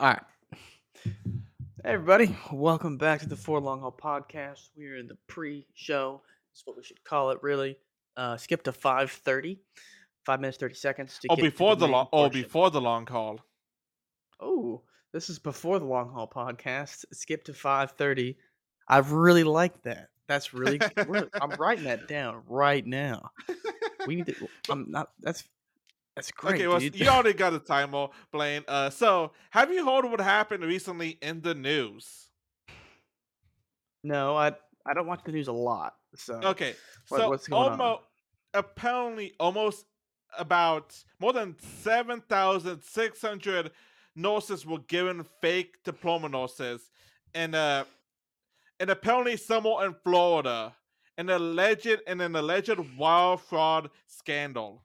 All right. Hey, everybody. Welcome back to the Four Long Haul Podcast. We're in the pre-show. That's what we should call it, really. Uh, skip to 5.30. Five minutes, 30 seconds to Oh, get to before the long. Oh, before the long haul. Oh, this is before the Long Haul Podcast. Skip to 5.30. I really like that. That's really, really I'm writing that down right now. We need to, I'm not, that's, that's great, okay, well, dude. you already got a timer, Blaine. Uh, so have you heard what happened recently in the news? no, I, I don't watch the news a lot. So, Okay, What- so what's going on? apparently almost about more than seven thousand six hundred nurses were given fake diploma nurses, and uh, and apparently somewhere in Florida, an alleged in an alleged wire fraud scandal.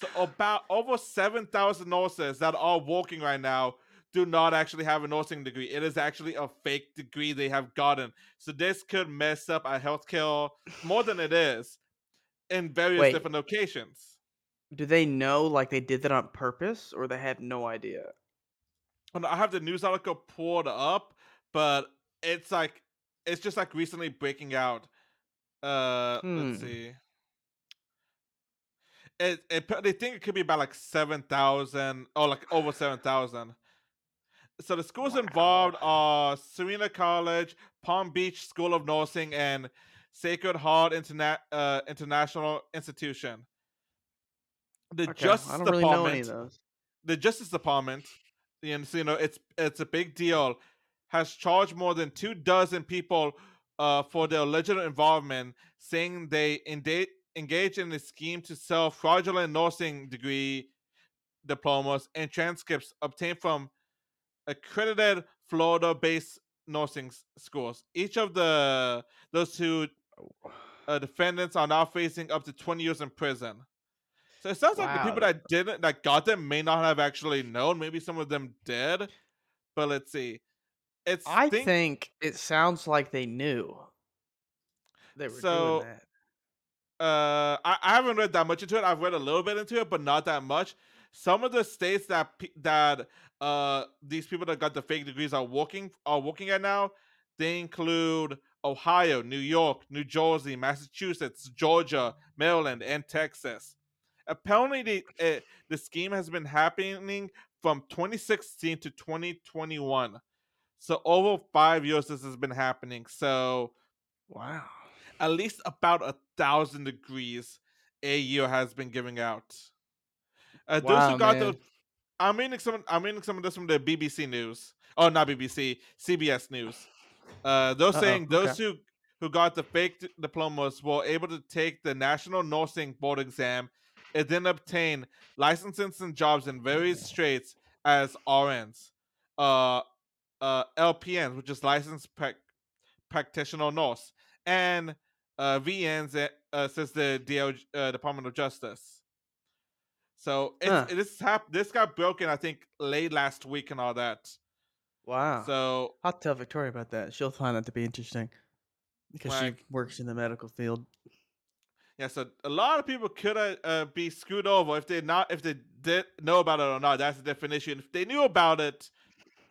So about over seven thousand nurses that are working right now do not actually have a nursing degree. It is actually a fake degree they have gotten. So this could mess up our healthcare more than it is in various Wait. different locations. Do they know like they did that on purpose or they had no idea? And I have the news article pulled up, but it's like it's just like recently breaking out. Uh, let's Hmm. see. It, it they think it could be about like seven thousand or like over seven thousand. So the schools involved are Serena College, Palm Beach School of Nursing, and Sacred Heart Interna- uh, International Institution. The Okay, Justice I don't really Department know any of those. the Justice Department, and so, you know, it's it's a big deal, has charged more than two dozen people uh, for their alleged involvement, saying they enda- engaged in a scheme to sell fraudulent nursing degree diplomas and transcripts obtained from accredited Florida-based nursing schools. Each of the those two uh, defendants are now facing up to 20 years in prison. So it sounds like the people that didn't that got them may not have actually known. Maybe some of them did, but let's see. It's I think, think it sounds like they knew they were So, doing that. Uh, I, I haven't read that much into it. I've read a little bit into it, but not that much. Some of the states that that uh these people that got the fake degrees are working are working at now, they include Ohio, New York, New Jersey, Massachusetts, Georgia, Maryland, and Texas. Apparently, the uh, the scheme has been happening from 2016 to 2021. So over five years, this has been happening. So Wow. At least about a thousand degrees a year has been giving out. Uh, those who got man. those, I'm reading some. I'm reading some of this from the BBC News. Oh, not BBC, CBS News. Uh, they're Uh-oh, saying those okay. who who got the fake diplomas were able to take the National Nursing Board exam and then obtain licenses and jobs in various states as RNs, uh, uh, LPNs, which is licensed prac- practitioner nurse, and uh, VNs, uh, says the DL, uh, Department of Justice. So it's, Huh. this hap- this got broken, I think, late last week and all that. Wow. So I'll tell Victoria about that. She'll find that to be interesting because she works in the medical field. yeah, so a lot of people could uh, be screwed over if they not if they did know about it or not. That's the definition. if they knew about it,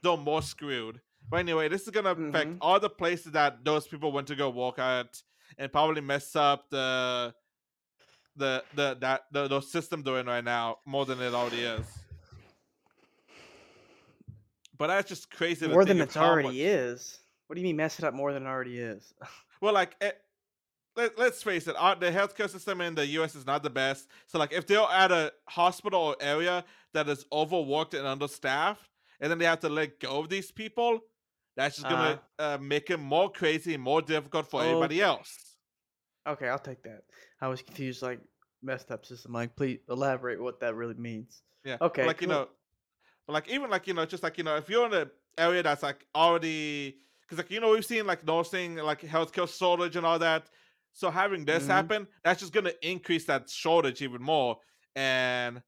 they're more screwed. But anyway, this is gonna affect Mhm. all the places that those people went to go work at, and probably mess up the the the that the, the system they're right now more than it already is. But that's just crazy. More than it's already much- is. What do you mean mess it up more than it already is? Well, like, it, let, let's face it, our, the healthcare system in the U.S. is not the best. So, like, if they're at a hospital or area that is overworked and understaffed, and then they have to let go of these people, that's just gonna uh, make it more crazy and more difficult for everybody Okay. else. okay, I'll take that. I was confused, like messed up system. Like, please elaborate what that really means. Yeah. Okay, But like you know, but like even like you know, just like you know, if you're in an area that's like already, because like you know, we've seen like nursing, like healthcare shortage and all that. So having this Mhm. happen, that's just gonna increase that shortage even more, and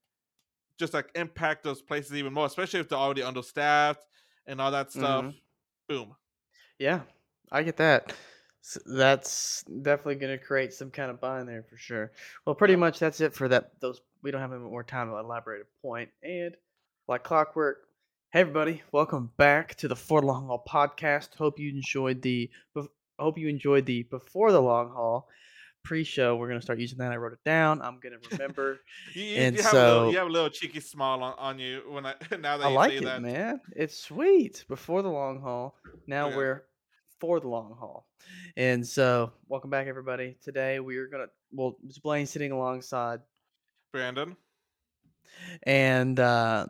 just like impact those places even more, especially if they're already understaffed and all that stuff. Mhm. Boom. Yeah, I get that. S- That's definitely going to create some kind of bind there for sure. Well, pretty much that's it for that. Those we don't have any more time to elaborate a point. And like clockwork, Hey everybody, welcome back to the For the Long Haul podcast. Hope you enjoyed the hope you enjoyed the before the long haul pre-show. We're gonna start using that. I wrote it down. I'm gonna remember. You, you, And you have a little you have a little cheeky smile on, on you when I now I that say like it, that. man. It's sweet. Before the long haul. Now Okay, we're for the long haul. And so welcome back everybody. Today we are gonna well it's Blaine sitting alongside Brandon. And uh,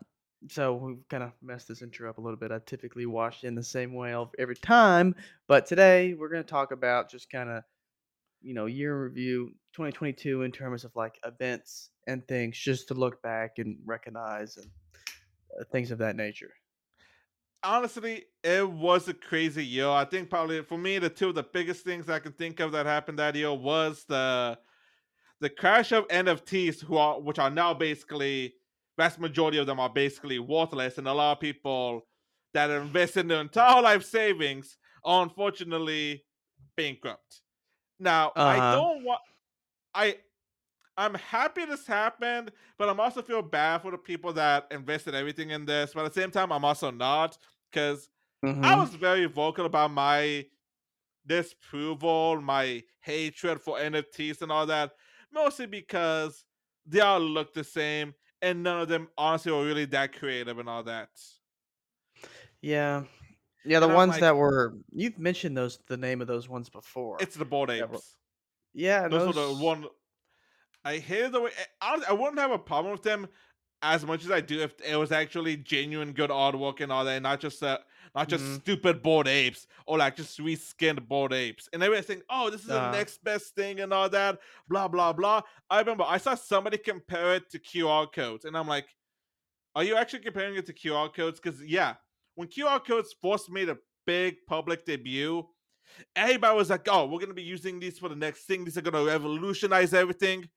so we've kind of messed this intro up a little bit. I typically wash in the same way every time, but today we're going to talk about just kind of, you know, year review 2022 in terms of like events and things, just to look back and recognize and uh, things of that nature. Honestly, it was a crazy year. I think probably for me the two of the biggest things I can think of that happened that year was the the crash of NFTs, who are which are now basically vast majority of them are basically worthless, and a lot of people that invest in their entire life savings are unfortunately bankrupt. Now, Uh I don't want I I'm happy this happened, but I'm also feel bad for the people that invested everything in this. But at the same time, I'm also not because I Mm was very vocal about my disapproval, my hatred for NFTs and all that, mostly because they all look the same and none of them honestly were really that creative and all that. Yeah. Yeah. The And I'm ones like, that were, you've mentioned those, the name of those ones before. it's the bored That were, apes. yeah. And Those were the those, one I hated the way. I, I wouldn't have a problem with them as much as I do if it was actually genuine good artwork and all that, and not just uh, not just mm, stupid bored apes or like just reskinned bored apes. And everybody's saying, "Oh, this is the uh, next best thing" and all that, blah blah blah. I remember I saw somebody compare it to QR codes, and I'm like, "Are you actually comparing it to QR codes?" Because yeah, when QR codes first made a big public debut, everybody was like, "Oh, we're gonna be using these for the next thing. These are gonna revolutionize everything."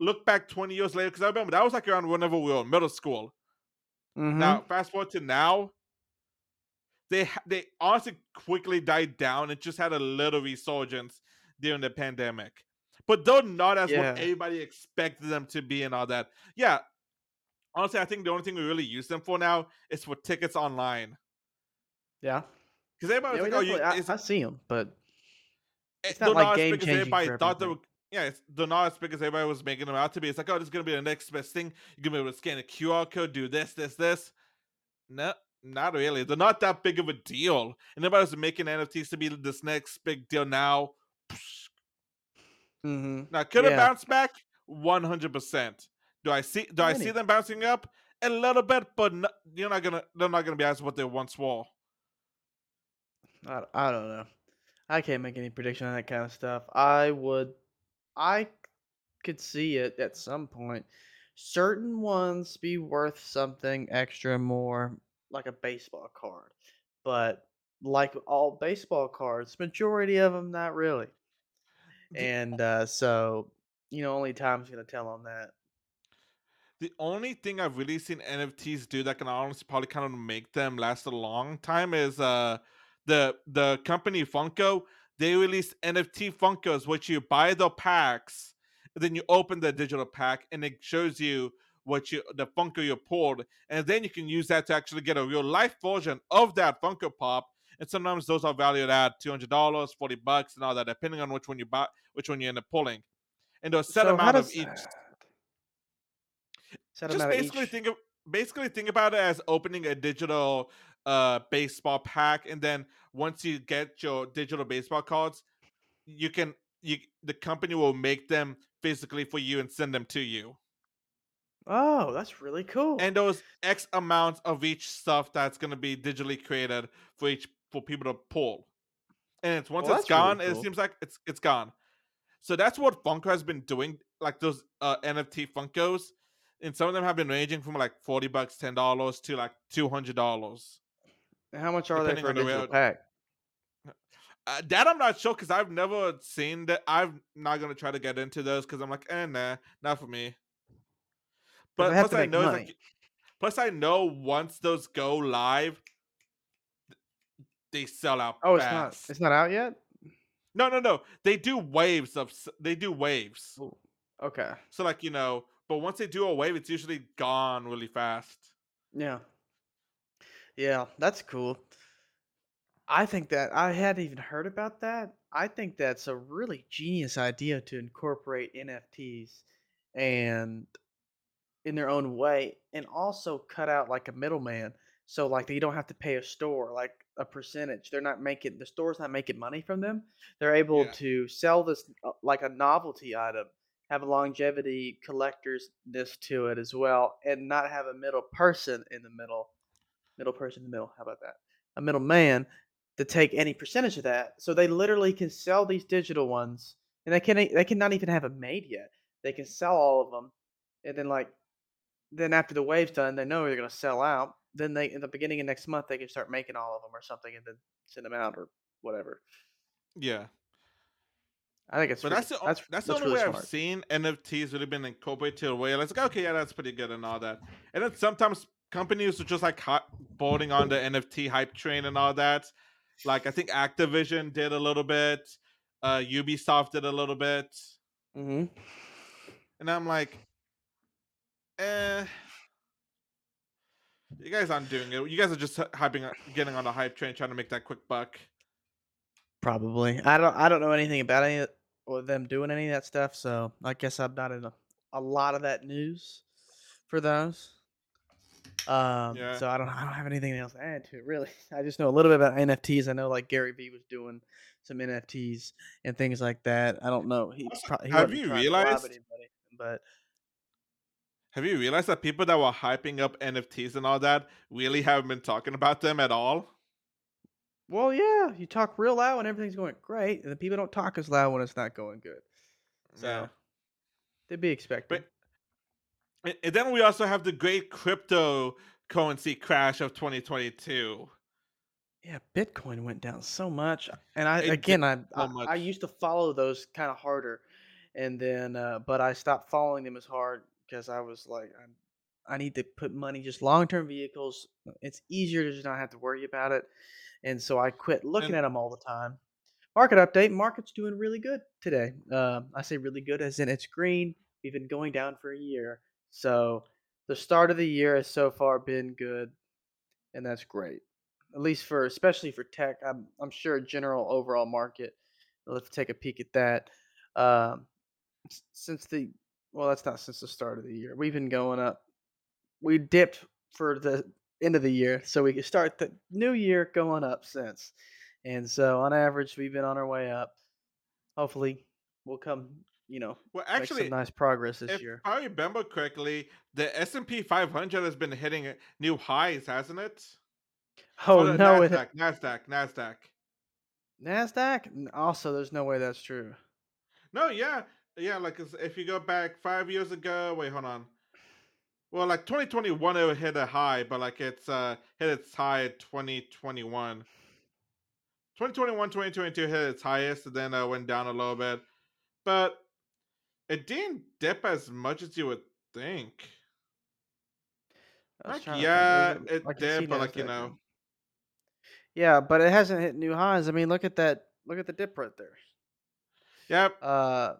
look back 20 years later, because I remember that was like around whenever we were in middle school. mm-hmm. Now, fast forward to now, they they honestly quickly died down and just had a little resurgence during the pandemic. But though not as what everybody expected them to be and all that. Yeah, honestly, I think the only thing we really use them for now is for tickets online. Yeah. Because everybody Yeah, was like, oh, you, I, I see them, but eh, it's not like game changing everybody thought they were. Yeah, it's, they're not as big as everybody was making them out to be. It's like, oh, this is gonna be the next best thing. You're gonna be able to scan a QR code, do this, this, this. No, not really. They're not that big of a deal. And everybody's making NFTs to be this next big deal now. Mhm. Now, could it Yeah. bounce back? One hundred percent. Do I see? Do I see them bouncing up a little bit? But no, you're not gonna. They're not gonna be as what they once were. I, I don't know. I can't make any prediction on that kind of stuff. I would. I could see it at some point. Certain ones be worth something extra more, like a baseball card. But like all baseball cards, majority of them not really. And uh, so, you know, only time's gonna tell on that. The only thing I've really seen NFTs do that can honestly probably kind of make them last a long time is uh the the company Funko. They released NFT Funkos, which you buy the packs, then you open the digital pack, and it shows you what you the Funko you pulled, and then you can use that to actually get a real life version of that Funko Pop. And sometimes those are valued at two hundred dollars, forty bucks, and all that, depending on which one you buy, which one you end up pulling. And there's a set So amount of each set just basically each? think of basically think about it as opening a digital uh baseball pack and then once you get your digital baseball cards you can you the company will make them physically for you and send them to you. Oh, that's really cool. and those x amounts of each stuff that's going to be digitally created for each for people to pull. And it's once Well, it's that's really gone it seems like it's it's gone. So that's what funko has been doing like those uh nft funkos and some of them have been ranging from like 40 bucks 10 dollars to like 200 dollars how much are they for a the digital pack? uh, that i'm not sure because i've never seen that i'm not going to try to get into those because i'm like eh nah not for me but plus i know like plus i know once those go live they sell out Oh, it's not. It's not out yet. no no no they do waves of they do waves Oh, okay. so like you know but once they do a wave it's usually gone really fast Yeah. Yeah, that's cool. I think that I hadn't even heard about that. I think that's a really genius idea to incorporate NFTs and in their own way and also cut out like a middleman. So like you don't have to pay a store like a percentage. They're not making the store's not making money from them. They're able Yeah, to sell this uh, like a novelty item, have a longevity collector's-ness to it as well, and not have a middle person in the middle Middle person in the middle, how about that? A middle man to take any percentage of that. So they literally can sell these digital ones, and they can they cannot even have them made yet. They can sell all of them, and then like then after the wave's done, they know they're gonna sell out. Then they in the beginning of next month they can start making all of them or something, and then send them out or whatever. yeah. I think it's But that's the that's that's the only really way I've seen NFTs really been incorporated to a way. Like, okay, yeah, that's pretty good and all that. And then sometimes companies are just like boarding on the NFT hype train and all that. Like, I think Activision did a little bit, uh, Ubisoft did a little bit, Mhm. and I'm like, eh, you guys aren't doing it. You guys are just hyping, getting on the hype train, trying to make that quick buck. Probably. I don't I don't know anything about any them doing any of that stuff, so I guess I'm not in a, a lot of that news for those. Um, Yeah. so I don't I don't have anything else to add to it really. I just know a little bit about NFTs. I know like Gary Vee was doing some NFTs and things like that. I don't know. He probably he have you trying to rob realized? anybody, but Have you realized that people that were hyping up NFTs and all that really haven't been talking about them at all? Well, yeah, you talk real loud when everything's going great, and the people don't talk as loud when it's not going good. Yeah. they'd be expected. But and then we also have the great crypto currency crash of 2022. Yeah, Bitcoin went down so much, and I It again, I so I, I used to follow those kind of harder, and then uh, but I stopped following them as hard because I was like, I'm, I need to put money just long term vehicles. It's easier to just not have to worry about it, and so I quit looking And at them all the time. Market update: market's doing really good today. Um, I say really good as in it's green. We've been going down for a year, so the start of the year has so far been good and that's great. At least for especially for tech, I'm I'm sure general overall market. Let's take a peek at that. Um, since the well, that's not since the start of the year. We've been going up. We dipped for the end of the year, so we can start the new year going up since. And so on average, we've been on our way up. Hopefully, we'll come. You know, well, make some actually, nice progress this if year. If I remember correctly, the S&P 500 has been hitting uh, new highs, hasn't it? Oh, Oh no, it Nasdaq, Nasdaq, Nasdaq. Nasdaq. N- Also, there's no way that's true. No, yeah, yeah. Like if you go back five years ago, wait, hold on. Well, like 2021, it hit a high, but like it's uh hit its high at 2021. 2021, 2022 hit its highest, and then uh, went down a little bit. But it didn't dip as much as you would think. Like, to think. Yeah, it see did, but like you know, now. Yeah, but it hasn't hit new highs. I mean, look at that. Look at the dip right there. Yep. Uh,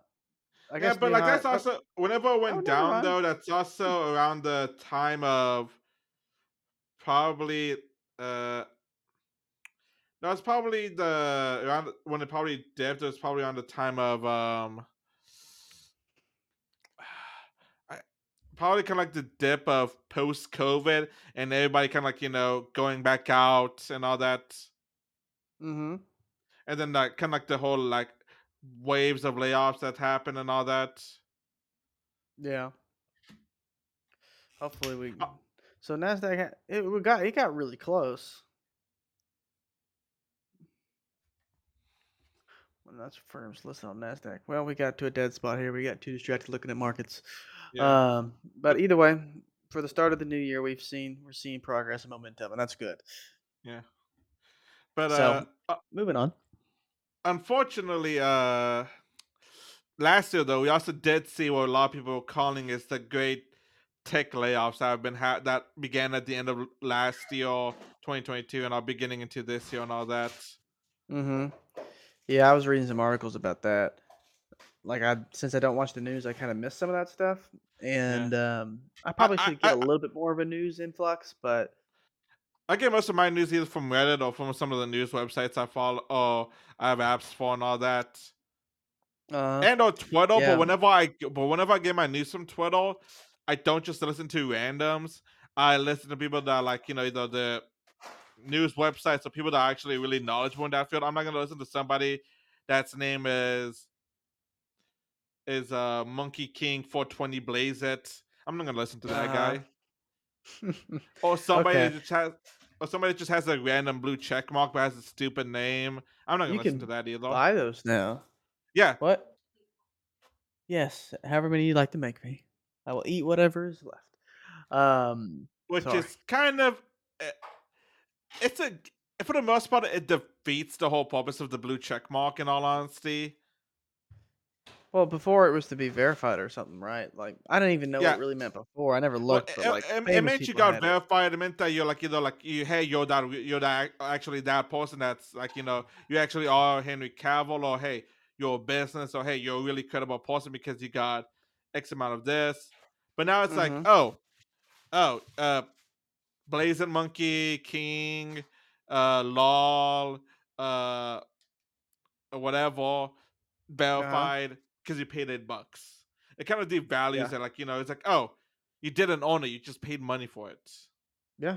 I yeah. But like that's Oh, also whenever it oh, went never down though, that's also around the time of probably uh that was probably the around when it probably dipped. It was probably around the time of um I, probably kind of like the dip of post COVID and everybody kind of like you know going back out and all that, Mm-hmm. and then like kind of like the whole like waves of layoffs that happen and all that. Yeah. Hopefully we. Uh, So Nasdaq, it we got it got really close. Well, that's firms listed on Nasdaq. Well, we got to a dead spot here. We got too distracted looking at markets. yeah, Um, but either way, for the start of the new year, we've seen we're seeing progress and momentum, and that's good. yeah, but uh, So uh moving on. Unfortunately, uh, last year though, we also did see what a lot of people were calling is the great tech layoffs that have been ha- that began at the end of last year, 2022, and are beginning into this year and all that. Mm-hmm. Yeah, I was reading some articles about that. Like I since I don't watch the news, I kind of miss some of that stuff. Yeah, And um, I probably I, should get a I little bit more of a news influx, but I get most of my news either from Reddit or from some of the news websites I follow or I have apps for and all that. Uh, And on Twitter, yeah. but whenever I but whenever I get my news from Twitter, I don't just listen to randoms. I listen to people that are like, you know, either the news websites or people that are actually really knowledgeable in that field. I'm not gonna listen to somebody that's name is is uh Monkey King 420 Blaze it. I'm not gonna listen to that Uh-huh. guy. Or somebody Okay. just has or somebody that just has a random blue check mark but has a stupid name. I'm not gonna You listen can to that either. buy those now. Yeah. What? Yes, however many you'd like to make me. I will eat whatever is left. Um, Which sorry. is kind of eh, it's a for the most part it defeats the whole purpose of the blue check mark in all honesty. Well, before it was to be verified or something, right? Like I didn't even know what it really meant before. I never looked, it, but like it, it meant you got had it. verified. It meant that you're like either like you, hey, you're that you're that actually that person that's like you know you actually are Henry Cavill, or hey, you're a business, or hey, you're a really credible person because you got X amount of this. But now it's like, Mhm. oh, oh, uh, Blazing Monkey King, uh, lol, uh, whatever, verified because you paid eight bucks. It kind of devalues Yeah. it. Like you know, it's like, oh, you didn't own it, you just paid money for it. Yeah.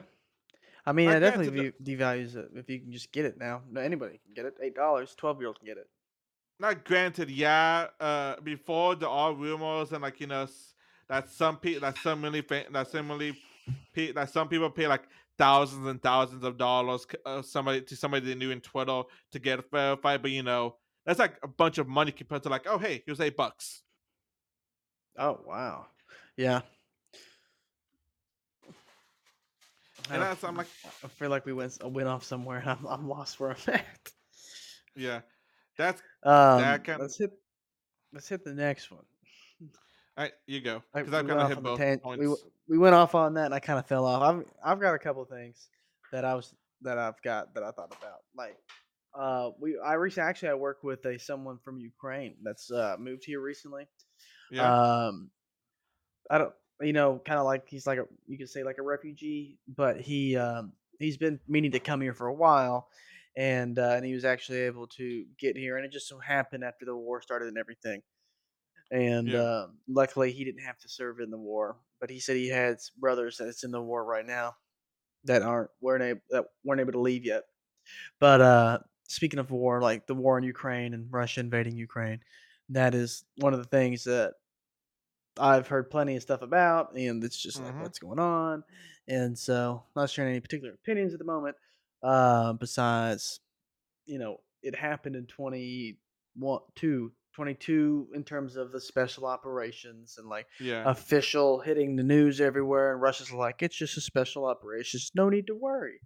I mean, I it definitely devalues it if you can just get it now. No, anybody can get it. Eight dollars, twelve year old can get it. Not granted, yeah. Uh, before there are rumors and like you know that some people that some really fa- that similarly pe- that some people pay like thousands and thousands of dollars uh, somebody to somebody they knew in Twitter to get verified, but you know that's like a bunch of money compared to like oh hey here's eight bucks. Oh wow. Yeah. I And that's I'm like I feel like we went went off somewhere. and I'm I'm lost where I'm at. yeah, that's Um, kind- let's hit let's hit the next one. All right, you go because we I've went kind of off hit on both points. we we went off on that, and I kind of fell off. I've I've got a couple things that I was that I've got that I thought about. Like, uh, we I recently actually I work with a someone from Ukraine that's uh moved here recently. yeah, Um, I don't, you know, kind of like he's like a you could say like a refugee, but he um he's been meaning to come here for a while, and uh, and he was actually able to get here, and it just so happened after the war started and everything. And Yeah. uh, luckily, he didn't have to serve in the war. But he said he had brothers that's in the war right now that aren't weren't able that weren't able to leave yet. But uh, speaking of war, like the war in Ukraine and Russia invading Ukraine, that is one of the things that I've heard plenty of stuff about, and it's just like Mhm. what's going on. And so, not sharing any particular opinions at the moment. Uh, besides, you know, it happened in 21, 2, 22 in terms of the special operations and like yeah, official hitting the news everywhere. And Russia's like, it's just a special operation. Just no need to worry.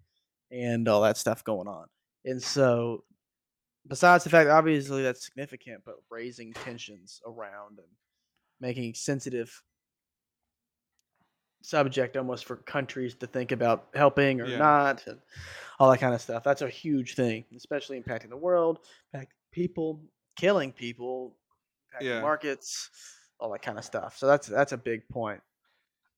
And all that stuff going on. And so, besides the fact, obviously, that's significant, but raising tensions around and making sensitive subject almost for countries to think about helping or Yeah. not and all that kind of stuff. That's a huge thing, especially impacting the world, impacting people, killing people, impacting Yeah. markets, all that kind of stuff. So that's that's a big point.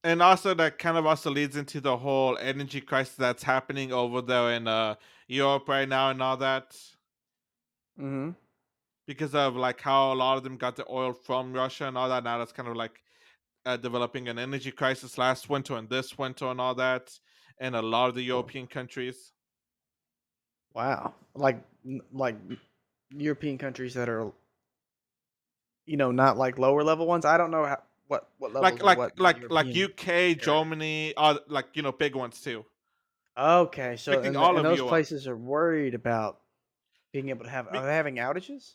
and also that kind of also leads into the whole energy crisis that's happening over there in uh Europe right now and all that Mm-hmm. because of like how a lot of them got the oil from Russia and all that. Now that's kind of like uh, developing an energy crisis last winter and this winter and all that, and a lot of the European countries. Wow, like like European countries that are, you know, not like lower level ones. I don't know how what what levels Like like like like UK, Germany, are like you know big ones too. Okay, so and, all and of those places are worried about being able to have. Are they having outages?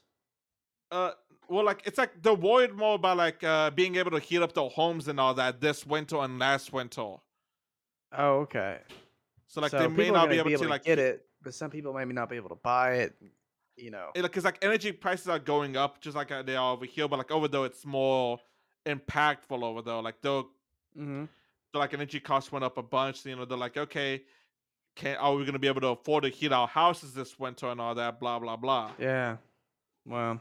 Uh, well, like it's like they're worried more about like uh being able to heat up their homes and all that this winter and last winter. Oh, okay. So like so they may people are not be gonna able, to like get it, but some people maybe not be able to buy it. You know. because like energy prices are going up just like uh, they are over here, but like over there it's more impactful over there. Like though, hmm like energy costs went up a bunch. You know, they're like, okay, can are we gonna be able to afford to heat our houses this winter and all that? Blah blah blah. Yeah. Well.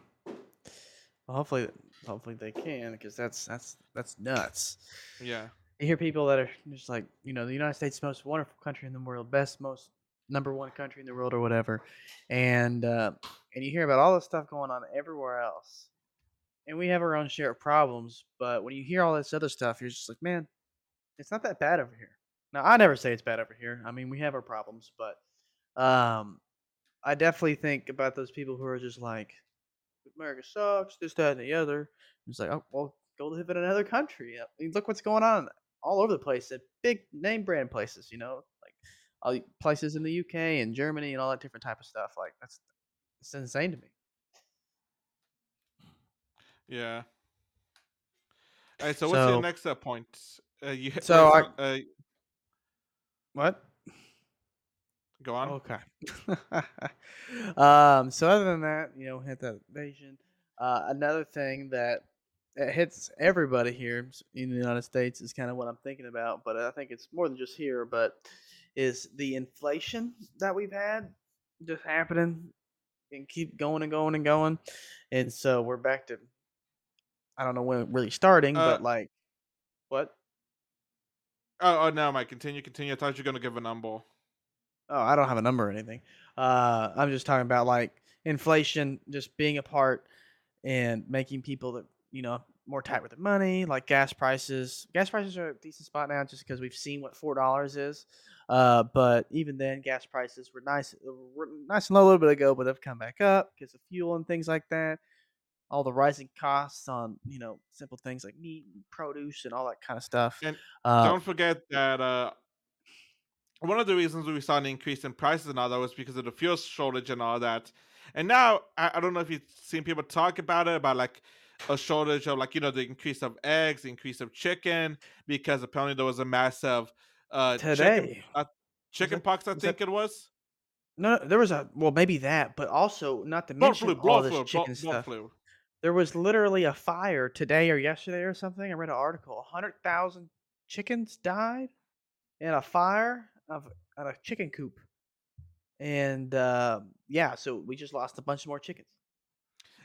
Well, hopefully, hopefully they can because that's that's that's nuts. Yeah, You hear people that are just like, you know, the United States is the most wonderful country in the world, best, most number one country in the world, or whatever, and uh, and you hear about all this stuff going on everywhere else, and we have our own share of problems. But when you hear all this other stuff, you're just like, man, it's not that bad over here. Now, I never say it's bad over here. I mean, we have our problems, but um, I definitely think about those people who are just like, America sucks, this, that, and the other. It's like, oh, well, go live in another country. I mean, look what's going on all over the place at big name brand places, you know, like all the places in the UK and Germany and all that different type of stuff. Like that's it's insane to me. Yeah. All right. So, what's your next uh, point? Uh, you so uh, what? go on. Okay. um, so other than that, you know, hit that invasion. Uh, another thing that it hits everybody here in the United States is kind of what I'm thinking about, but I think it's more than just here, but is the inflation that we've had just happening and keep going and going and going. And so we're back to I don't know when it really starting, Uh. but like what? Oh, oh no, Mike. Continue. Continue. I thought you were gonna give a number. Oh, I don't have a number or anything. Uh, I'm just talking about like inflation just being a part and making people that you know more tight with their money, like gas prices. Gas prices are a decent spot now, just because we've seen what four dollars is. Uh, but even then, gas prices were nice, were nice and low a little bit ago, but they've come back up because of fuel and things like that. All the rising costs on you know simple things like meat, and produce, and all that kind of stuff. And Uh, don't forget that uh, one of the reasons we saw an increase in prices and all that was because of the fuel shortage and all that. And now I, I don't know if you've seen people talk about it about like a shortage of like you know the increase of eggs, the increase of chicken because apparently there was a massive uh chicken today uh, chicken that pox I was that think it was No, there was a well, maybe that, but also not to blood flu, mention all this flu, chicken blood stuff. flu. There was literally a fire today or yesterday or something. I read an article. A hundred thousand chickens died in a fire of at a chicken coop, and uh, yeah, so we just lost a bunch more chickens.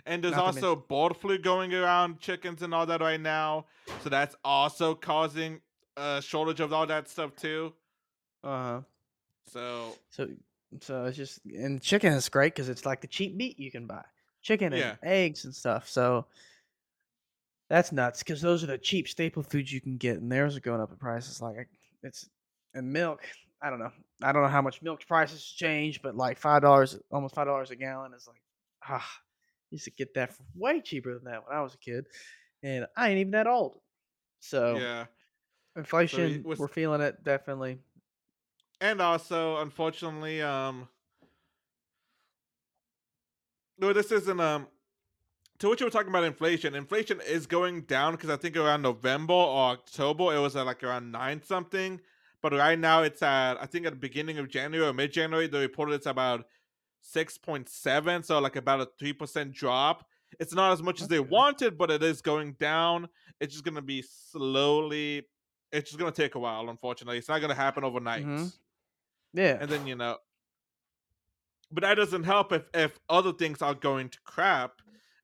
And there's Not to also mention, bird flu going around chickens and all that right now, so that's also causing a shortage of all that stuff too. Uh-huh. So so so it's just and chicken is great because it's like the cheap meat you can buy, chicken and yeah, eggs and stuff. So That's nuts because those are the cheap staple foods you can get, and theirs are going up in prices. Like I- it's and milk. I don't know. I don't know how much milk prices change, but like five dollars, almost five dollars a gallon is like ah. Used to get that for way cheaper than that when I was a kid, and I ain't even that old. So yeah. Inflation, we're feeling it definitely. And also, unfortunately, um, no, this isn't um. To what you were talking about inflation, inflation is going down because I think around November or October it was at like around nine something, but right now it's at I think at the beginning of January or mid January they reported it's about six point seven, so like about a three percent drop. It's not as much as they wanted, but it is going down. It's just gonna be slowly. It's just gonna take a while. Unfortunately, it's not gonna happen overnight. hmm Yeah. And then you know, but that doesn't help if if other things are going to crap,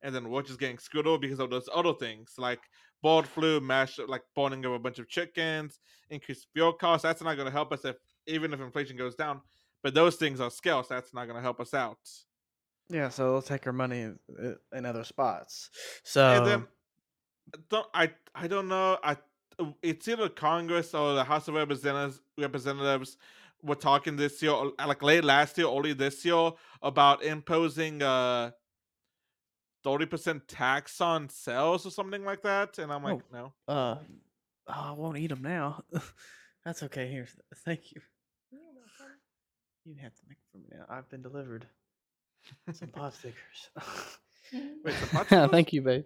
and then we're getting screwed over because of those other things like bird flu, mash like burning of a bunch of chickens, increased fuel costs. That's not going to help us if even if inflation goes down. But those things are scarce. That's not going to help us out. Yeah. So they'll take our money in, uh, in other spots. And then So don't I I don't know. I it's either Congress or the House of Representatives representatives were talking this year, like late last year, early this year, about imposing uh thirty percent tax on sales or something like that. And I'm like, oh no. uh oh, I won't eat them now. That's okay. Here, thank you. You have to make it for me now. I've been delivered some pot stickers. Wait, some popsicles? Thank you, babe.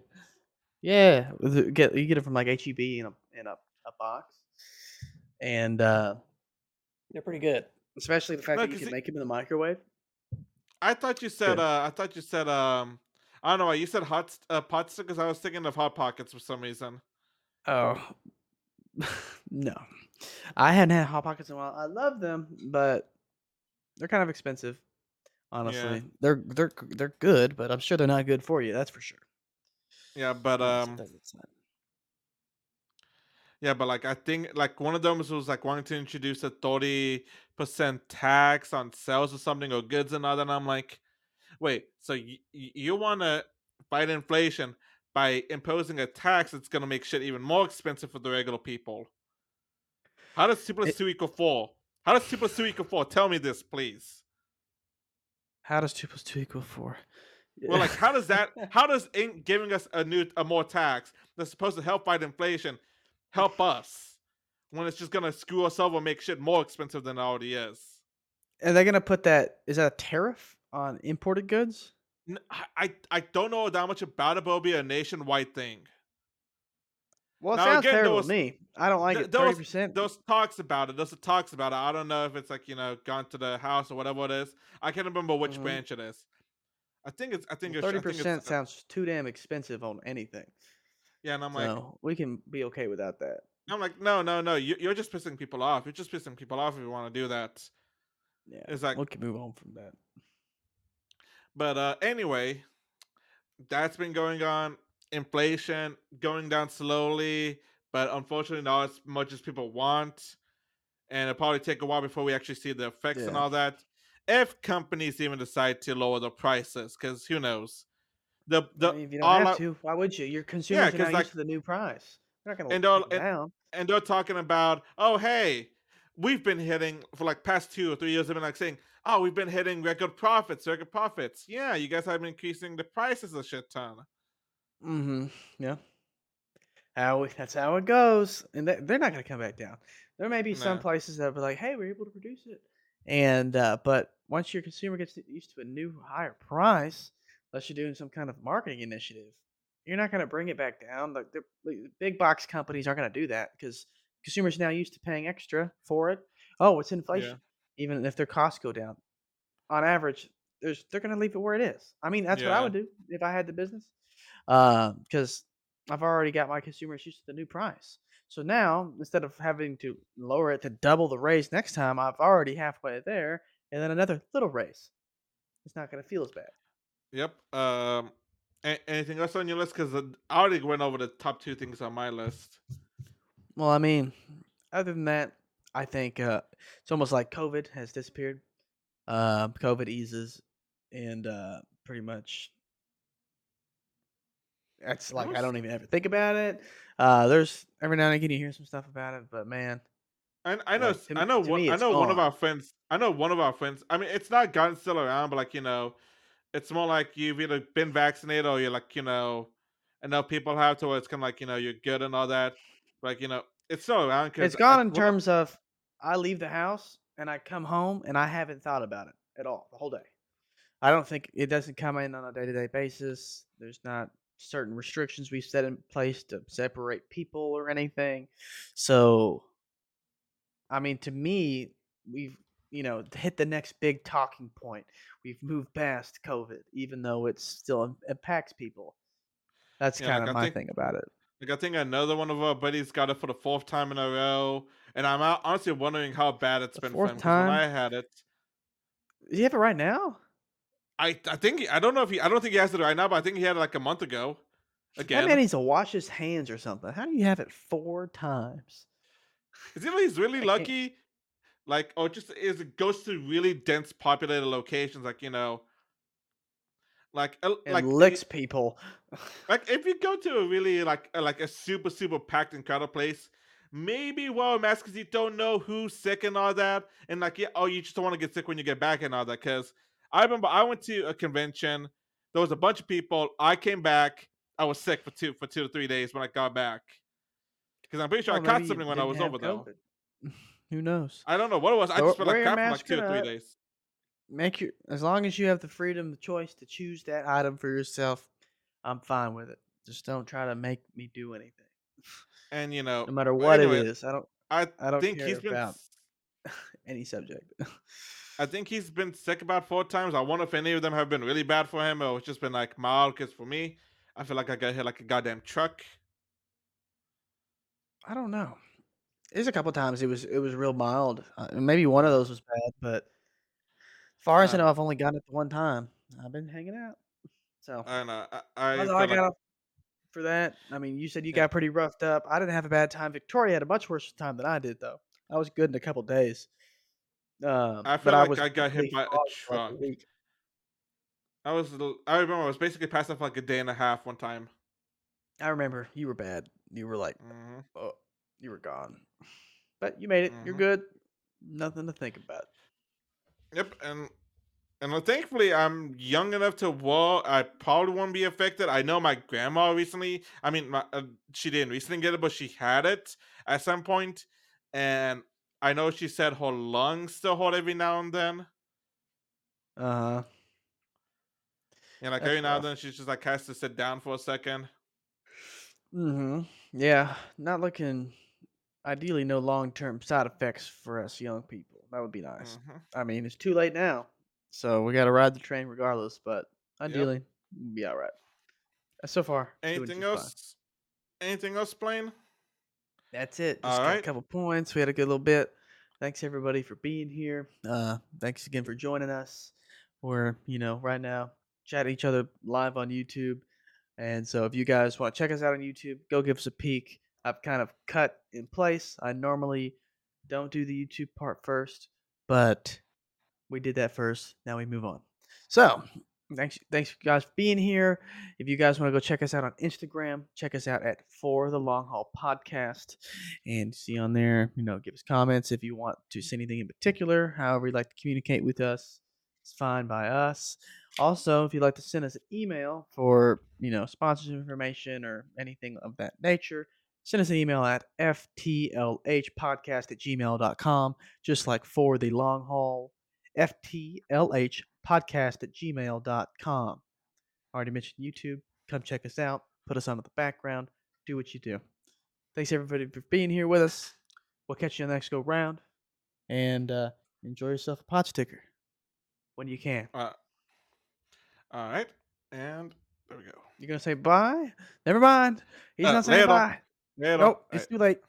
Yeah, get you get it from like HEB in a in a, a box, and uh, they're pretty good. Especially the fact No, that you can make them in the microwave. I thought you said uh I thought you said um I don't know why you said hot uh, pot stickers. I was thinking of hot pockets for some reason. Oh no, I hadn't had hot pockets in a while. I love them, but they're kind of expensive. Yeah, Honestly, they're they're they're good, but I'm sure they're not good for you. That's for sure. yeah, but Let me set um. Yeah, but like I think like one of them was was, like wanting to introduce a 30% tax on sales or something or goods and other. And I'm like, wait, so you you want to fight inflation by imposing a tax that's gonna make shit even more expensive for the regular people? How does two plus It two equal four? How does two plus two equal four? Tell me this, please. how does 2 plus 2 equal 4? Well, like how does that? How does in giving us a new a more tax that's supposed to help fight inflation help us when it's just gonna screw us over and make shit more expensive than it already is? Are they gonna put that is that a tariff on imported goods? I I don't know that much about it, but it'll be a nationwide thing. Well, it Now sounds again, terrible to me. I don't like th- it. those 30%? those talks about it. Those talks about it. I don't know if it's like you know gone to the house or whatever it is. I can't remember which Mhm. branch it is. I think it's I think Well, it's think it's 30% uh, sounds too damn expensive on anything. Yeah, and I'm like So, we can be okay without that. I'm like no no no you, you're just pissing people off. You're just pissing people off if you want to do that. Yeah, It's like we can move on from that. but uh anyway, that's been going on. Inflation going down slowly, but unfortunately not as much as people want. And it'll probably take a while before we actually see the effects and all that. If companies even decide to lower the prices, because who knows? The I the mean, if you don't all have out, to, why would you? Your yeah, consumers are now because like used to the new price. They're not gonna and they're and, down. and they're talking about, oh hey, we've been hitting for like past two or three years. They've been like saying, oh, we've been hitting record profits, record profits. Yeah, you guys have been increasing the prices a shit ton. Mm-hmm. Yeah. How that's how it goes, and they, they're not going to come back down. There may be some places that be like, "Hey, we're able to produce it," and uh, but once your consumer gets used to a new higher price, unless you're doing some kind of marketing initiative, you're not going to bring it back down. Like the, the big box companies aren't going to do that because consumers are now used to paying extra for it. Oh, it's yeah, inflation. Even if their costs go down, on average, there's they're going to leave it where it is. I mean, that's what I would do if I had the business, uh, because I've already got my consumers used to the new price. So now, instead of having to lower it to double the raise next time, I've already halfway there, and then another little raise. It's not going to feel as bad. Yep. Um, a- anything else on your list? Because I already went over the top two things on my list. Well, I mean, other than that, I think uh, it's almost like COVID has disappeared. Um, COVID eases, and uh, pretty much that's like I don't even ever think about it. Uh, there's every now and again you hear some stuff about it, but man, I I know like to I know one me I know one of our friends I know one of our friends. I mean, it's not gotten still around, but like you know, it's more like you've either been vaccinated or you're like you know, I know people have to where it's kind of like you know you're good and all that. Like you know, it's still around It's because I gone in terms of I leave the house and I come home and I haven't thought about it at all the whole day. I don't think it doesn't come in on a day to day basis. There's not certain restrictions we've set in place to separate people or anything. So, I mean, to me, we've, you know, hit the next big talking point. We've moved past COVID, even though it still impacts people. That's yeah, kind like of I my think thing about it. like I think another one of our buddies got it for the fourth time in a row, and I'm honestly wondering how bad it's The been for fourth him because when time, I had it, do you have it right now? I I think I don't know if he I don't think he has it right now, but I think he had it like a month ago That man again. needs to wash his hands or something. How do you have it four times? Is he he's really lucky? Like, or just is it goes to really dense populated locations, like you know, like uh, like licks people. like if you go to a really like uh, like a super super packed and crowded place, maybe wear a mask because you don't know who's sick and all that, and like yeah, oh you just don't want to get sick when you get back and all that. Because I remember I went to a convention, there was a bunch of people. I came back, I was sick for two for two to three days when I got back because I'm pretty sure I Well, maybe caught something when I was over though. COVID. Who knows? I don't know what it was. I just felt like crap for like two or three days. Make your as long as you have the freedom, the choice to choose that item for yourself, I'm fine with it. Just don't try to make me do anything. And you know, No matter what it anyway, is. I don't I I don't think care he's been about any subject. I think he's been sick about four times. I wonder if any of them have been really bad for him or it's just been like mild. Because for me, I feel like I got hit like a goddamn truck. I don't know. There's a couple times it was it was real mild. Uh, maybe one of those was bad, but as far as I Um, know, I've only gotten it the one time. I've been hanging out. So I don't know. I, that's I all I feel like got for that. I mean, you said you Yeah. got pretty roughed up. I didn't have a bad time. Victoria had a much worse time than I did, though. I was good in a couple days. Um, I but feel I like was I got hit by a fogged for, like, a truck. I was I remember I was basically passed for, like, a day and a half one time. I remember you were bad. You were like, Mhm. oh, were gone. But you made it. You're Mhm. good. Nothing to think about. Yep, and and, uh, thankfully, I'm young enough to well, I probably won't be affected. I know my grandma recently I mean, my uh, she didn't recently get it, but she had it at some point, and I know she said her lungs still hurt every now and then. Uh-huh. And, like, That's every now and then, she's just, like, has to sit down for a second. Mm-hmm. Yeah, not looking ideally, no long-term side effects for us young people. That would be nice. Mhm. I mean, it's too late now, so we gotta ride the train regardless, but Yep. ideally, we'll be alright. Uh, so far, Anything just fine. else? Anything else, Blaine? That's it. Just got a Alright. couple points. We had a good little bit. Thanks everybody for being here. Uh, thanks again for joining us. We're, you know, right now chatting each other live on YouTube. And so if you guys want to check us out on YouTube, go give us a peek. I've kind of cut in place. I normally don't do the YouTube part first, but we did that first. Now we move on. So thanks, thanks guys for being here. If you guys want to go check us out on Instagram, check us out at For the Long Haul Podcast, and see on there. You know, give us comments if you want to say anything in particular. However, you'd like to communicate with us, it's fine by us. Also, if you'd like to send us an email for you know sponsorship information or anything of that nature, send us an email at ftlhpodcast at gmail.com, just like for the long haul, ftlh podcast at gmail.com. Already mentioned YouTube. Come check us out. Put us on in the background. Do what you do. Thanks everybody for being here with us. We'll catch you on the next go round. And uh, enjoy yourself a pot sticker when you can. Uh Alright, and there we go. You're gonna say bye? Never mind. He's Uh, not saying bye. Later. Nope, Alright. it's too late.